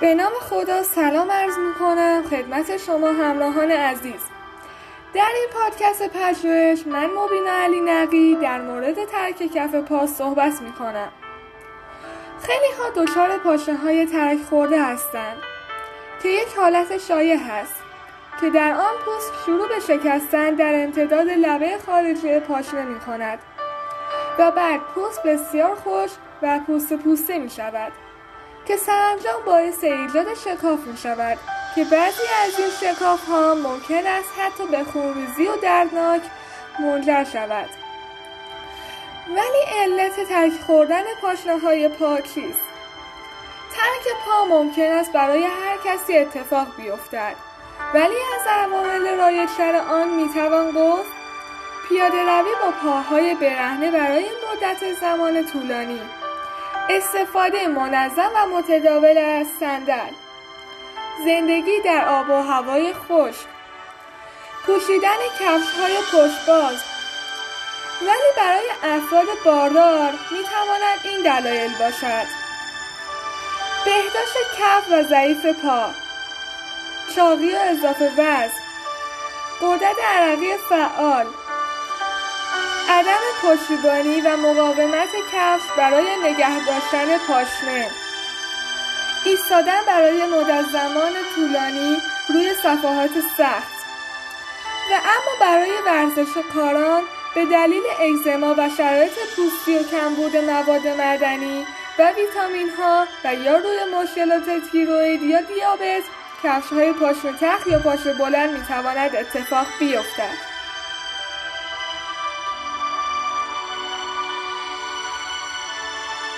به نام خدا سلام عرض می کنم خدمت شما همراهان عزیز. در این پادکست پژوهش من مبینا علی نقی در مورد ترک کف پا صحبت می کنم خیلی ها دچار پاشنه های ترک خورده هستند که یک حالت شایع هست که در آن پوست شروع به شکستن در امتداد لبه خارجی پاشنه می کند و بعد پوست بسیار خوش و پوست پوسته می شود که سرانجام باعث ایجاد شکاف می شود که بعضی از این شکاف ها ممکن است حتی به خونریزی و دردناک منجر شود. ولی علت ترک خوردن پاشنه های پا چیست؟ ترک پا ممکن است برای هر کسی اتفاق بیفتد. ولی از عوامل رایجتر آن می‌توان گفت پیاده روی با پاهای برهنه برای مدت زمان طولانی. استفاده منظم و متداول از صندل. زندگی در آب و هوای خشک. پوشیدن کفش های پشتباز. ولی برای افراد باردار می تواند این دلایل باشد. بهداشت کف و ضعیف پا. چاقی و اضافه وزن. قدرت عرقی فعال. عدم پشتیبانی و مقاومت کفش برای نگه داشتن پاشنه ایستادن برای مدت زمان طولانی روی صفحات سخت و اما برای ورزش کاران به دلیل اگزما و شرایط پوستی و کمبود مواد معدنی و ویتامین ها و یا روی مشکلات تیروید یا دیابت کفش های پاشنه تخت یا پاشنه بلند می تواند اتفاق بیفتد.